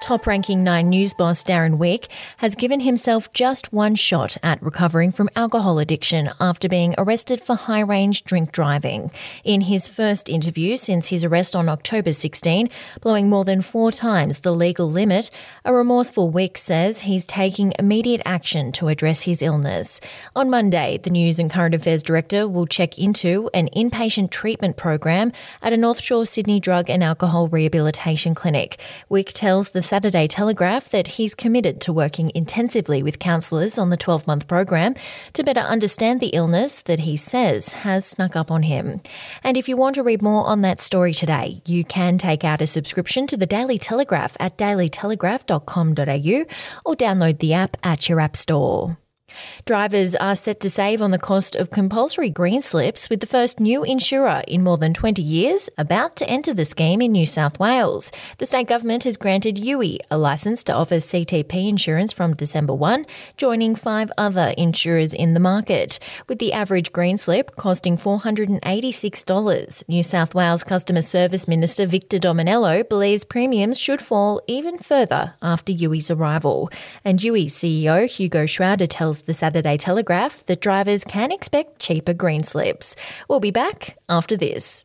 Top ranking Nine News boss Darren Wick has given himself just one shot at recovering from alcohol addiction after being arrested for high range drink driving. In his first interview since his arrest on October 16, blowing more than four times the legal limit, a remorseful Wick says he's taking immediate action to address his illness. On Monday, the News and Current Affairs Director will check into an inpatient treatment program at a North Shore Sydney Drug and Alcohol Rehabilitation Clinic. Wick tells the Saturday Telegraph that he's committed to working intensively with counsellors on the 12 month program to better understand the illness that he says has snuck up on him. And if you want to read more on that story today, you can take out a subscription to the Daily Telegraph at dailytelegraph.com.au or download the app at your app store. Drivers are set to save on the cost of compulsory green slips with the first new insurer in more than 20 years about to enter the scheme in New South Wales. The state government has granted Youi a licence to offer CTP insurance from December 1, joining five other insurers in the market. With the average green slip costing $486, New South Wales Customer Service Minister Victor Dominello believes premiums should fall even further after Youi's arrival. And Youi CEO Hugo Schrader tells the Saturday Telegraph that drivers can expect cheaper green slips. We'll be back after this.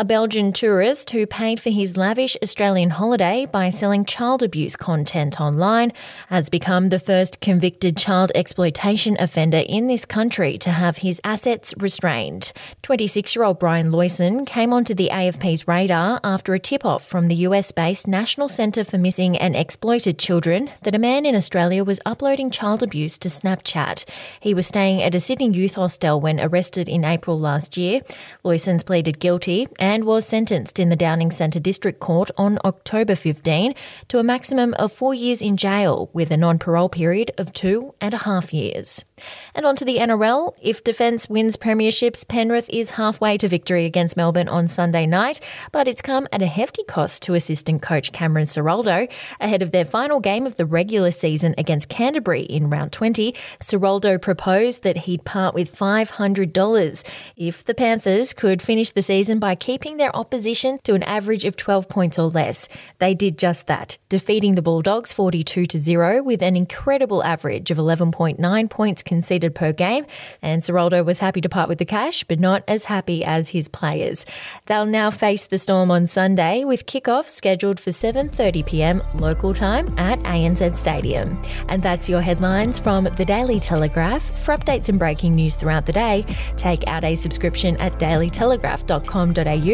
A Belgian tourist who paid for his lavish Australian holiday by selling child abuse content online has become the first convicted child exploitation offender in this country to have his assets restrained. 26 year old Brian Loyson came onto the AFP's radar after a tip off from the US based National Centre for Missing and Exploited Children that a man in Australia was uploading child abuse to Snapchat. He was staying at a Sydney youth hostel when arrested in April last year. Loyson's pleaded guilty and was sentenced in the Downing Centre District Court on October 15 to a maximum of four years in jail with a non parole period of two and a half years. And on to the NRL. If Defence wins premierships, Penrith is halfway to victory against Melbourne on Sunday night, but it's come at a hefty cost to assistant coach Cameron Ciraldo. Ahead of their final game of the regular season against Canterbury in round 20, Ciraldo proposed that he'd part with $500 if the Panthers could finish the season by keeping their opposition to an average of 12 points or less. They did just that, defeating the Bulldogs 42 to 0 with an incredible average of 11.9 points conceded per game. And Ciraldo was happy to part with the cash, but not as happy as his players. They'll now face the Storm on Sunday with kickoff scheduled for 7:30 p.m. local time at ANZ Stadium. And that's your headlines from the Daily Telegraph. For updates and breaking news throughout the day, take out a subscription at dailytelegraph.com.au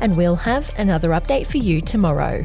and we'll have another update for you tomorrow.